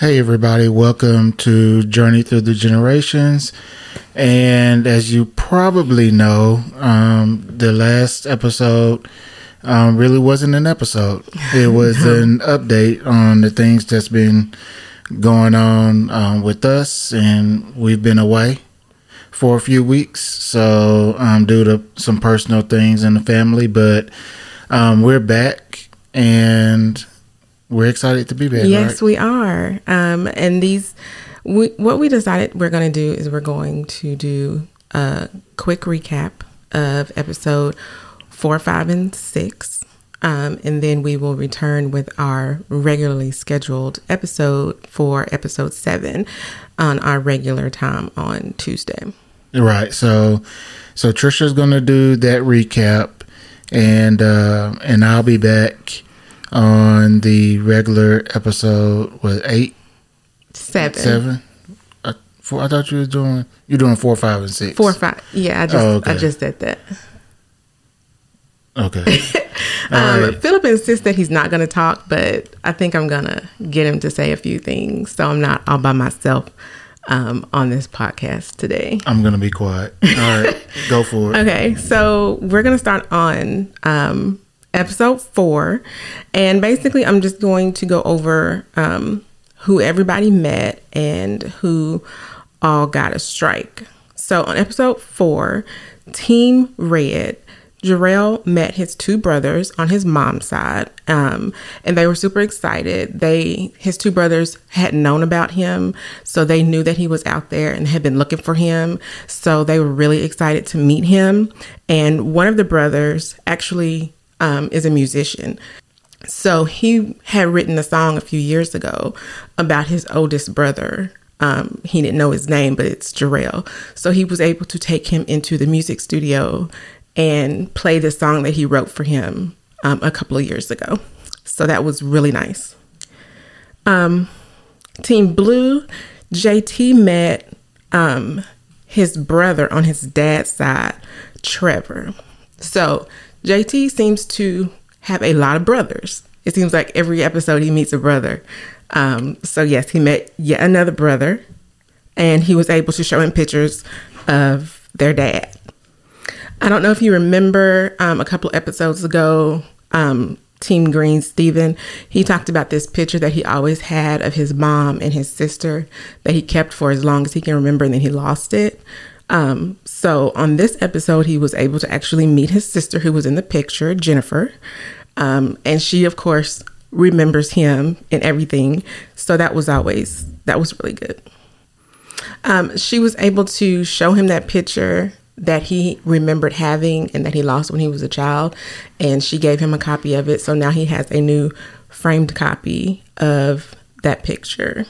Hey, everybody, welcome to Journey Through the Generations. And as you probably know, um, the last episode um, really wasn't an episode, it was an update on the things that's been going on um, with us. And we've been away for a few weeks, so um, due to some personal things in the family, but um, we're back. And we're excited to be back. Yes, right? we are. Um, and these, we, what we decided we're going to do is we're going to do a quick recap of episode four, five, and six. Um, and then we will return with our regularly scheduled episode for episode seven on our regular time on Tuesday. Right. So, so Trisha's gonna do that recap, and uh, and I'll be back on the regular episode. was eight, Seven. seven? I, four, I thought you were doing you're doing four, five, and six. Four, five. Yeah, I just, Oh, okay. I just said that. Okay. Um, right. Philip insists that he's not going to talk, but I think I'm going to get him to say a few things. So I'm not all by myself um, on this podcast today. I'm gonna be quiet. All right, go for it. Okay, so we're going to start on um, episode four. And basically, I'm just going to go over um, who everybody met and who all got a strike. So on episode four, Team Red, Jarrell met his two brothers on his mom's side, um, and they were super excited. They his two brothers had known about him, so they knew that he was out there and had been looking for him. So they were really excited to meet him. And one of the brothers actually um, is a musician. So he had written a song a few years ago about his oldest brother. Um, he didn't know his name, but it's Jarrell. So he was able to take him into the music studio and play the song that he wrote for him um, a couple of years ago. So that was really nice. Um, Team Blue, JT met um, his brother on his dad's side, Trevor. So JT seems to have a lot of brothers. It seems like every episode he meets a brother. Um, so yes, he met yet another brother, and he was able to show him pictures of their dad. I don't know if you remember um, a couple episodes ago, um, Team Green Steven, he talked about this picture that he always had of his mom and his sister that he kept for as long as he can remember and then he lost it. Um, so on this episode, he was able to actually meet his sister who was in the picture, Jennifer. Um, and she, of course, remembers him and everything. So that was always, that was really good. Um, she was able to show him that picture that he remembered having and that he lost when he was a child. And she gave him a copy of it. So now he has a new framed copy of that picture.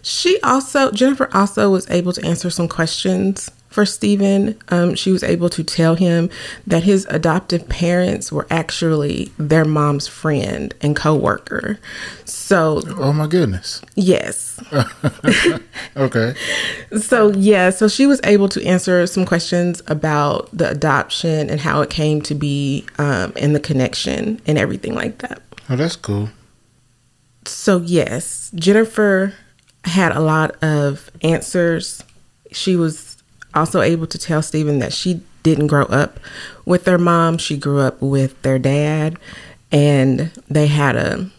She also, Jennifer also was able to answer some questions for Stephen. Um, she was able to tell him that his adoptive parents were actually their mom's friend and co-worker. So Oh my goodness. yes, Okay. so yeah, so she was able to answer some questions about the adoption and how it came to be, um, and the connection and everything like that. Oh, that's cool. So yes, Jennifer had a lot of answers. She was also able to tell Stephen that she didn't grow up with their mom. She grew up with their dad, and they had a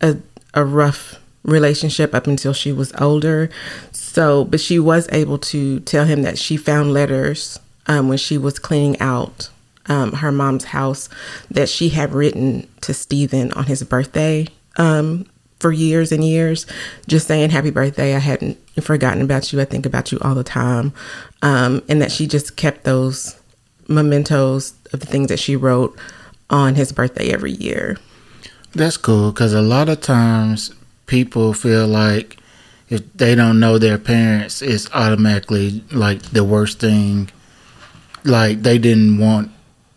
a, a rough relationship up until she was older. So, but she was able to tell him that she found letters um, when she was cleaning out um, her mom's house that she had written to Stephen on his birthday um, for years and years, just saying happy birthday. I hadn't forgotten about you. I think about you all the time. Um, and that she just kept those mementos of the things that she wrote on his birthday every year. That's cool because a lot of times people feel like if they don't know their parents, it's automatically like the worst thing. Like they didn't want,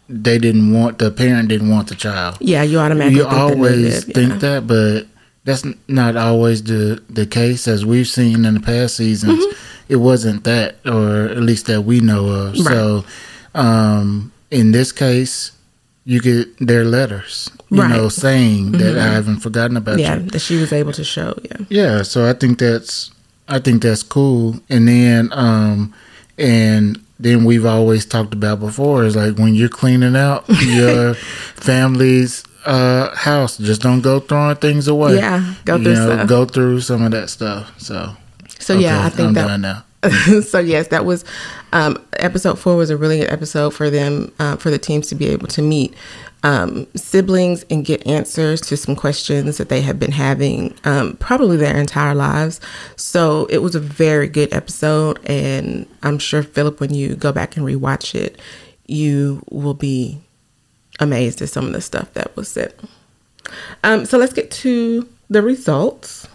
they didn't want the parent didn't want the child. Yeah, you automatically You think always think yeah. that, but that's not always the the case. As we've seen in the past seasons, it wasn't that, or at least that we know of. So, um, in this case, you get their letters, you Right. know, saying that I haven't forgotten about Yeah, you. that she was able to show. Yeah. Yeah, so I think that's I think that's cool. And then um and then we've always talked about before is like when you're cleaning out your family's uh house, just don't go throwing things away. Yeah, go You through know. Go through some of that stuff. So So yeah, I think I'm that done now. so yes, that was um, episode four was a really good episode for them uh, for the teams to be able to meet um, siblings and get answers to some questions that they have been having um, probably their entire lives. So it was a very good episode, and I'm sure Philip, when you go back and rewatch it, you will be amazed at some of the stuff that was said. Um, so let's get to the results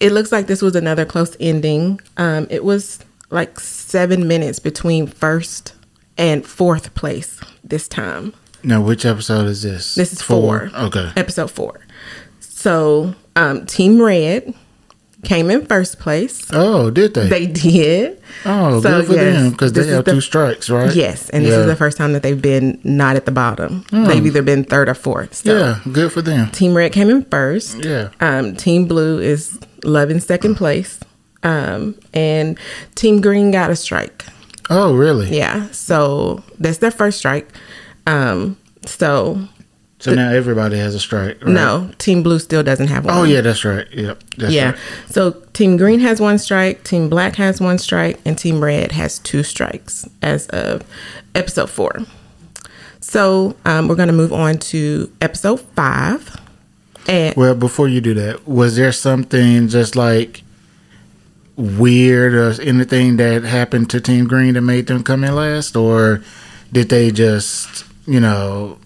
it looks like this was another close ending. Um, it was like seven minutes between first and fourth place this time. Now which episode is this? This is four. Okay. Episode four. So, um, Team Red came in first place. Oh, did they? They did. oh, so, good for yes, them because they have the- two strikes, right? Yes, and this is the first time that they've been not at the bottom. They've either been third or fourth. So Yeah, good for them. Team Red came in first. Yeah. Um, Team Blue is loving second place. Um, and Team Green got a strike. Oh, really? Yeah. So that's their first strike. Um, so So now everybody has a strike. Right? no, Team Blue still doesn't have one. Oh yeah, that's right. Yep. That's yeah. Right. So Team Green has one strike, Team Black has one strike, and Team Red has two strikes as of episode four. So um, we're going to move on to episode five. And Well, before you do that, was there something just like weird or anything that happened to Team Green that made them come in last, or did they just, you know,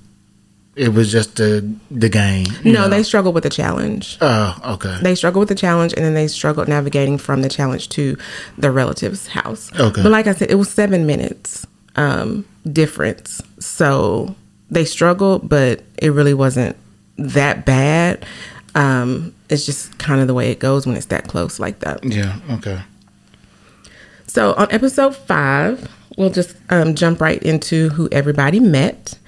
it was just the the game? no, know? they struggled with the challenge. Oh, okay. They struggled with the challenge, and then they struggled navigating from the challenge to their relative's house. Okay. But like I said, it was seven minutes um, difference, so they struggled, but it really wasn't that bad. Um, it's just kind of the way it goes when it's that close like that. yeah. Okay. So on episode five, we'll just um, jump right into who everybody met.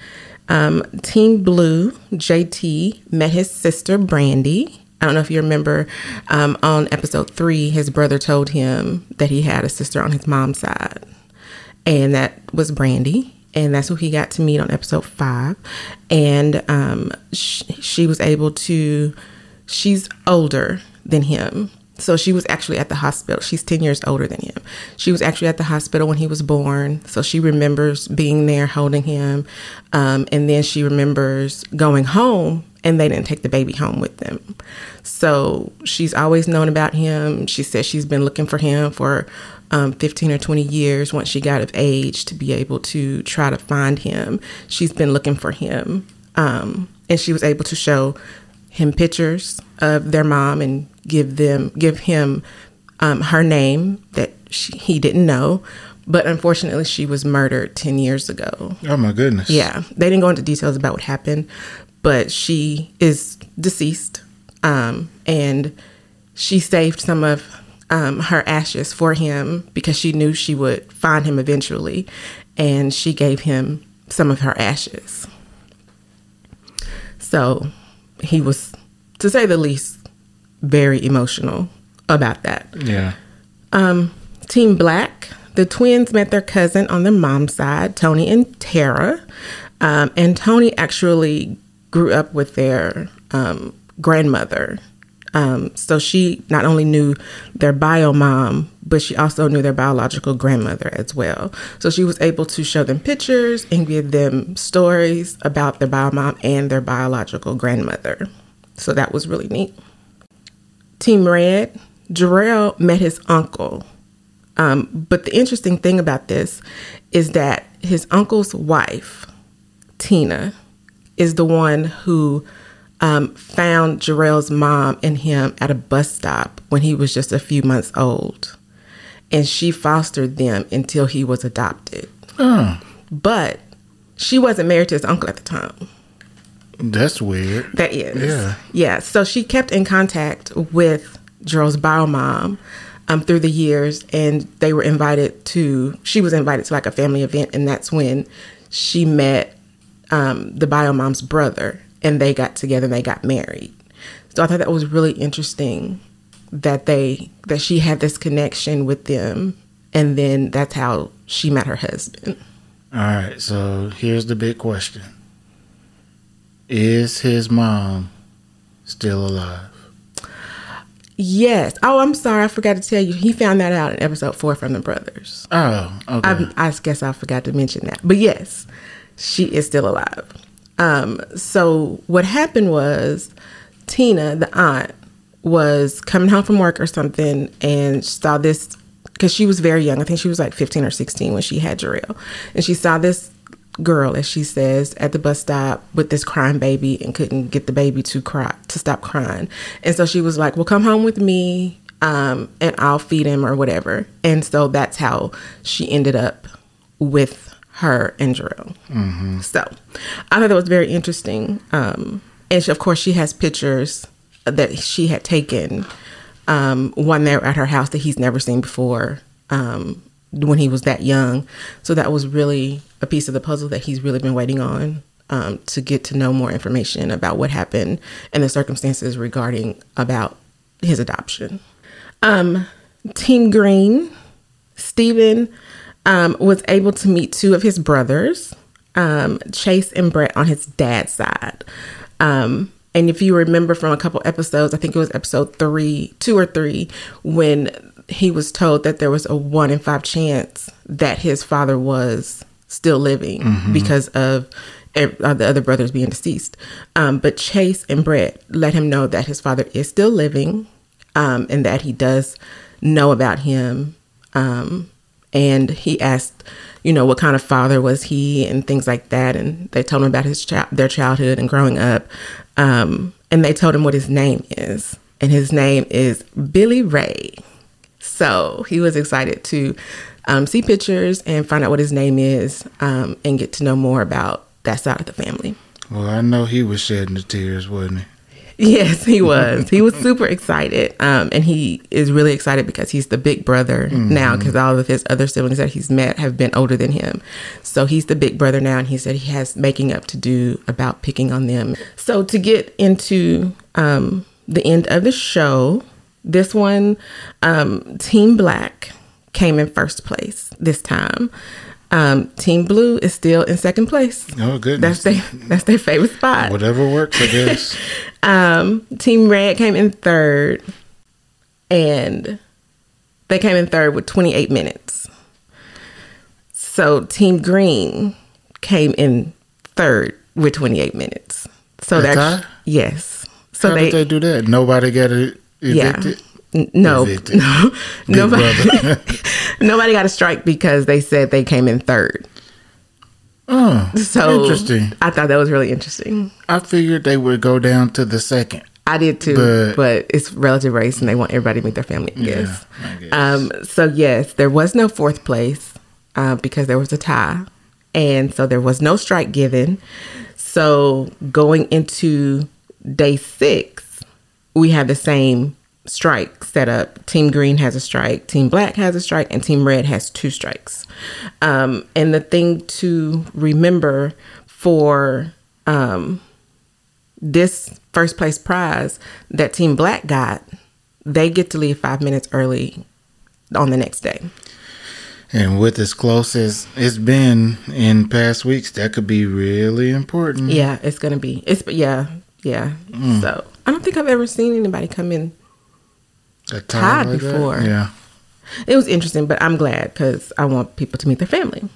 Um, Team Blue, JT, met his sister Brandy. I don't know if you remember um, on episode three, his brother told him that he had a sister on his mom's side, and that was Brandy. And that's who he got to meet on episode five. And um, sh- she was able to, she's older than him. So she was actually at the hospital. She's 10 years older than him. She was actually at the hospital when he was born. So she remembers being there holding him. Um, and then she remembers going home and they didn't take the baby home with them. So she's always known about him. She says she's been looking for him for um, 15 or 20 years once she got of age to be able to try to find him. She's been looking for him. Um, and she was able to show him pictures of their mom and give them give him um, her name that she, he didn't know but unfortunately she was murdered 10 years ago. Oh my goodness. yeah. They didn't go into details about what happened but she is deceased um, and she saved some of um, her ashes for him because she knew she would find him eventually and she gave him some of her ashes. So he was, to say the least, very emotional about that. Yeah. Um, Team Black, the twins met their cousin on their mom's side, Tony and Tara. Um, and Tony actually grew up with their um, grandmother. Um, so she not only knew their bio mom, but she also knew their biological grandmother as well. So she was able to show them pictures and give them stories about their bio mom and their biological grandmother. So that was really neat. Team Red, Jarrell met his uncle. Um, but the interesting thing about this is that his uncle's wife, Tina, is the one who um, found Jarrell's mom and him at a bus stop when he was just a few months old. And she fostered them until he was adopted. Oh, But she wasn't married to his uncle at the time. That's weird. That is. Yeah. Yeah. So she kept in contact with Jarrell's bio mom um, through the years, and they were invited to, she was invited to like a family event, and that's when she met um, the bio mom's brother, and they got together and they got married. So I thought that was really interesting that they that she had this connection with them, and then that's how she met her husband. All right, so here's the big question: Is his mom still alive? Yes. Oh, I'm sorry. I forgot to tell you. He found that out in episode four from the brothers. Oh, okay. I, I guess I forgot to mention that. But yes, she is still alive. Um, so what happened was Tina, the aunt, was coming home from work or something and saw this because she was very young. I think she was like 15 or 16 when she had Jarrell. And she saw this girl, as she says, at the bus stop with this crying baby and couldn't get the baby to cry to stop crying. And so she was like, Well, come home with me um, and I'll feed him or whatever. And so that's how she ended up with her and Jarrell. So I thought that was very interesting. Um, and she, of course, she has pictures that she had taken um, one there at her house that he's never seen before um, when he was that young. So that was really a piece of the puzzle that he's really been waiting on um, to get to know more information about what happened and the circumstances regarding about his adoption. Um, Team Green, Stephen um, was able to meet two of his brothers, um, Chase and Brett, on his dad's side. Um, and if you remember from a couple episodes, I think it was episode three, two or three, when he was told that there was a one in five chance that his father was still living because of uh, the other brothers being deceased. Um, but Chase and Brett let him know that his father is still living um, and that he does know about him. Um, and he asked, you know, what kind of father was he and things like that. And they told him about his child, their childhood and growing up. Um, and they told him what his name is. And his name is Billy Ray. So he was excited to um, see pictures and find out what his name is um, and get to know more about that side of the family. well, I know he was shedding the tears, wasn't he? Yes, he was. he was super excited. Um, and he is really excited because he's the big brother now because all of his other siblings that he's met have been older than him. So he's the big brother now. And he said he has making up to do about picking on them. So to get into um, the end of the show, this one, um, Team Black came in first place this time. Um, Team Blue is still in second place. Oh, goodness. That's their that's their favorite spot. Whatever works, I guess. Um, Team Red came in third, and they came in third with 28 minutes. So Team Green came in third with 28 minutes. So that's yes. So How they, did they do that? Nobody got e- evicted? yeah. No, Evicted. no, Big nobody, nobody got a strike because they said they came in third. Oh, So interesting. I thought that was really interesting. I figured they would go down to the second. I did too, But- but, it's relative race and they want everybody to meet their family. Yes. guess. Um, so yes, there was no fourth place uh, because there was a tie, and so there was no strike given. So going into day six, we have the same strike set up. Team Green has a strike, Team Black has a strike, and Team Red has two strikes. Um, and the thing to remember for um, this first place prize that Team Black got, they get to leave five minutes early on the next day. And with as close as it's been in past weeks, that could be really important. Yeah, it's gonna be. It's yeah, yeah. So I don't think I've ever seen anybody come in. Tied like that? before. Yeah. It was interesting, but I'm glad because I want people to meet their family.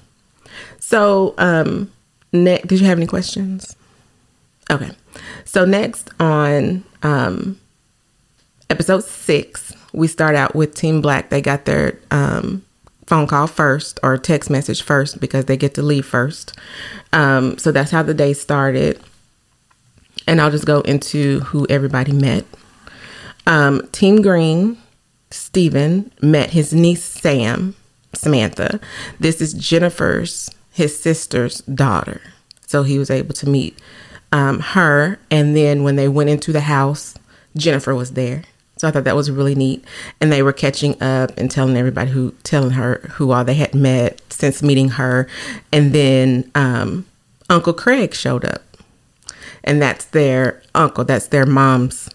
So, um, next, did you have any questions? Okay. So next on um, episode six, we start out with Team Black. They got their um, phone call first or text message first because they get to leave first. Um, so that's how the day started. And I'll just go into who everybody met. Um, Team Green, Stephen met his niece Sam, Samantha. This is Jennifer's, his sister's daughter. So he was able to meet um, her. And then when they went into the house, Jennifer was there. So I thought that was really neat. And they were catching up and telling everybody who, telling her who all they had met since meeting her. And then um, Uncle Craig showed up. And that's their uncle, that's their mom's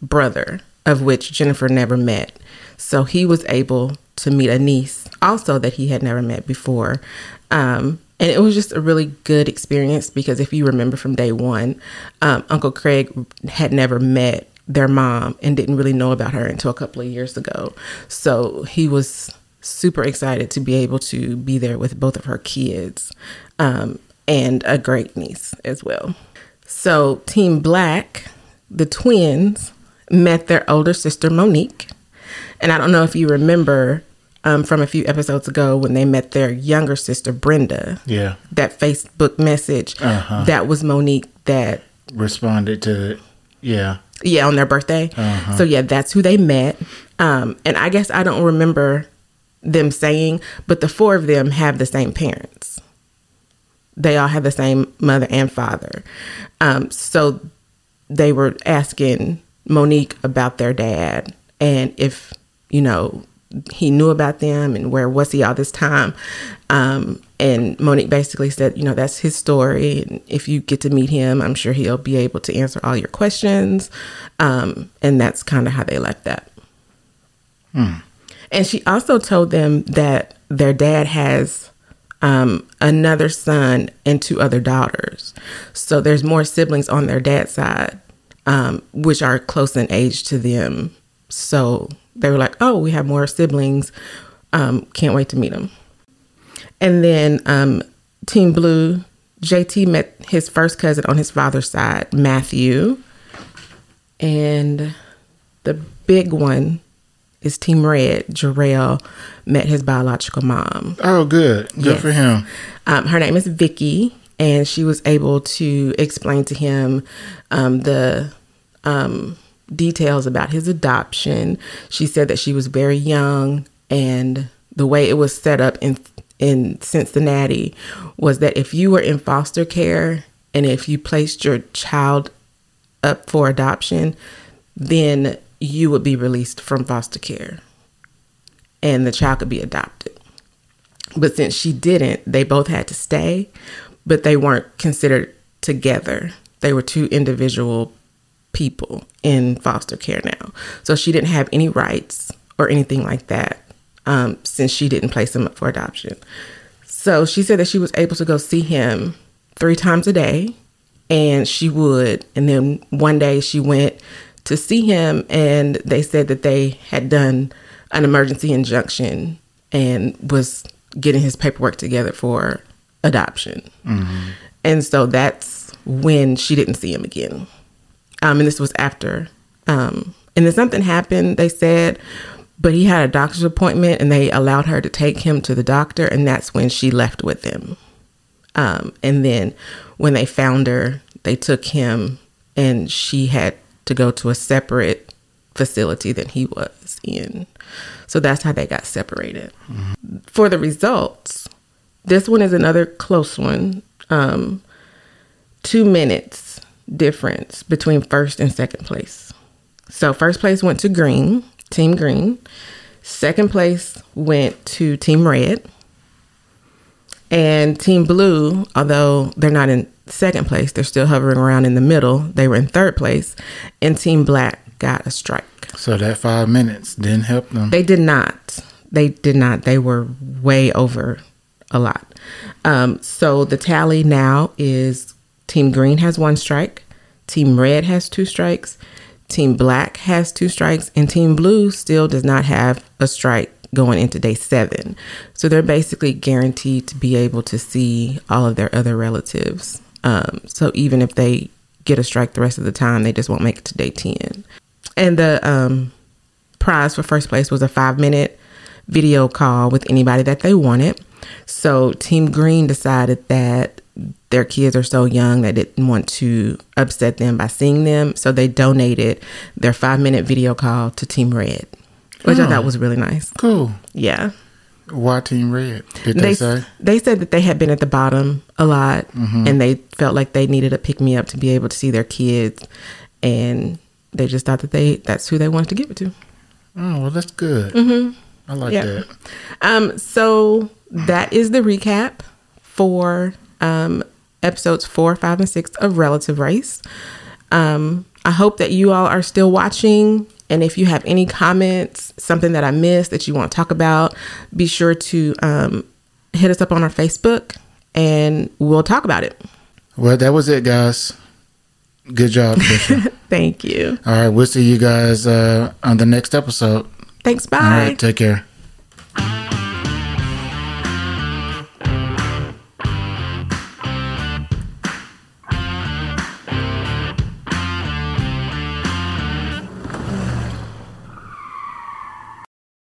brother, of which Jennifer never met. So he was able to meet a niece also that he had never met before. Um, and it was just a really good experience because if you remember from day one, um, Uncle Craig had never met their mom and didn't really know about her until a couple of years ago. So he was super excited to be able to be there with both of her kids um, and a great niece as well. So, Team Black, the twins, met their older sister Monique. And I don't know if you remember um, from a few episodes ago when they met their younger sister Brenda. Yeah. That Facebook message. Uh-huh. That was Monique that Responded to it. Yeah. yeah, on their birthday. Uh-huh. So yeah, that's who they met. Um, and I guess I don't remember them saying, but the four of them have the same parents. They all have the same mother and father. Um, so they were asking Monique about their dad and if, you know, he knew about them and where was he all this time. Um, and Monique basically said, you know, that's his story. And if you get to meet him, I'm sure he'll be able to answer all your questions. Um, and that's kind of how they left that. And she also told them that their dad has um, another son and two other daughters. So there's more siblings on their dad's side, um, which are close in age to them. So they were like, oh, we have more siblings. Um, can't wait to meet them. And then um, Team Blue, JT met his first cousin on his father's side, Matthew. And the big one is Team Red. Jarrell met his biological mom. Oh, good. Good Yes. for him. Um, her name is Vicky, and she was able to explain to him um, the um, details about his adoption. She said that she was very young, and the way it was set up in in Cincinnati was that if you were in foster care and if you placed your child up for adoption, then you would be released from foster care, and the child could be adopted. But since she didn't, they both had to stay, but they weren't considered together. They were two individual people in foster care now. So she didn't have any rights or anything like that um, since she didn't place him up for adoption. So she said that she was able to go see him three times a day, and she would. And then one day she went to see him, and they said that they had done an emergency injunction and was getting his paperwork together for adoption. And so that's when she didn't see him again. Um, and this was after. Um, and then something happened, they said, but he had a doctor's appointment and they allowed her to take him to the doctor. And that's when she left with him. Um, and then when they found her, they took him and she had to go to a separate facility than he was in. So that's how they got separated. For the results, this one is another close one. Um, two minutes difference between first and second place. So first place went to Green, Team Green. Second place went to Team Red. And Team Blue, although they're not in second place, they're still hovering around in the middle. They were in third place. And Team Black got a strike. So that five minutes didn't help them. They did not. They did not. They were way over a lot. Um, so the tally now is Team Green has one strike, Team Red has two strikes, Team Black has two strikes, and Team Blue still does not have a strike going into day seven. So they're basically guaranteed to be able to see all of their other relatives. Um, so even if they get a strike the rest of the time, they just won't make it to day 10. And the um, prize for first place was a five minute video call with anybody that they wanted. So Team Green decided that their kids are so young they didn't want to upset them by seeing them. So they donated their five minute video call to Team Red, which I Oh. thought was really nice. Cool. Yeah. Why Team Red? Did they, They, say? they said that they had been at the bottom a lot and they felt like they needed a pick me up to be able to see their kids. And they just thought that they that's who they wanted to give it to. Oh, well, that's good. Mm-hmm. I like Yeah. that. Um, so that is the recap for um, episodes four, five, and six of Relative Race. Um, I hope that you all are still watching. And if you have any comments, something that I missed that you want to talk about, be sure to um, hit us up on our Facebook and we'll talk about it. Well, that was it, guys. Good job, Thank you. All right, we'll see you guys uh, on the next episode. Thanks. Bye. All right, take care.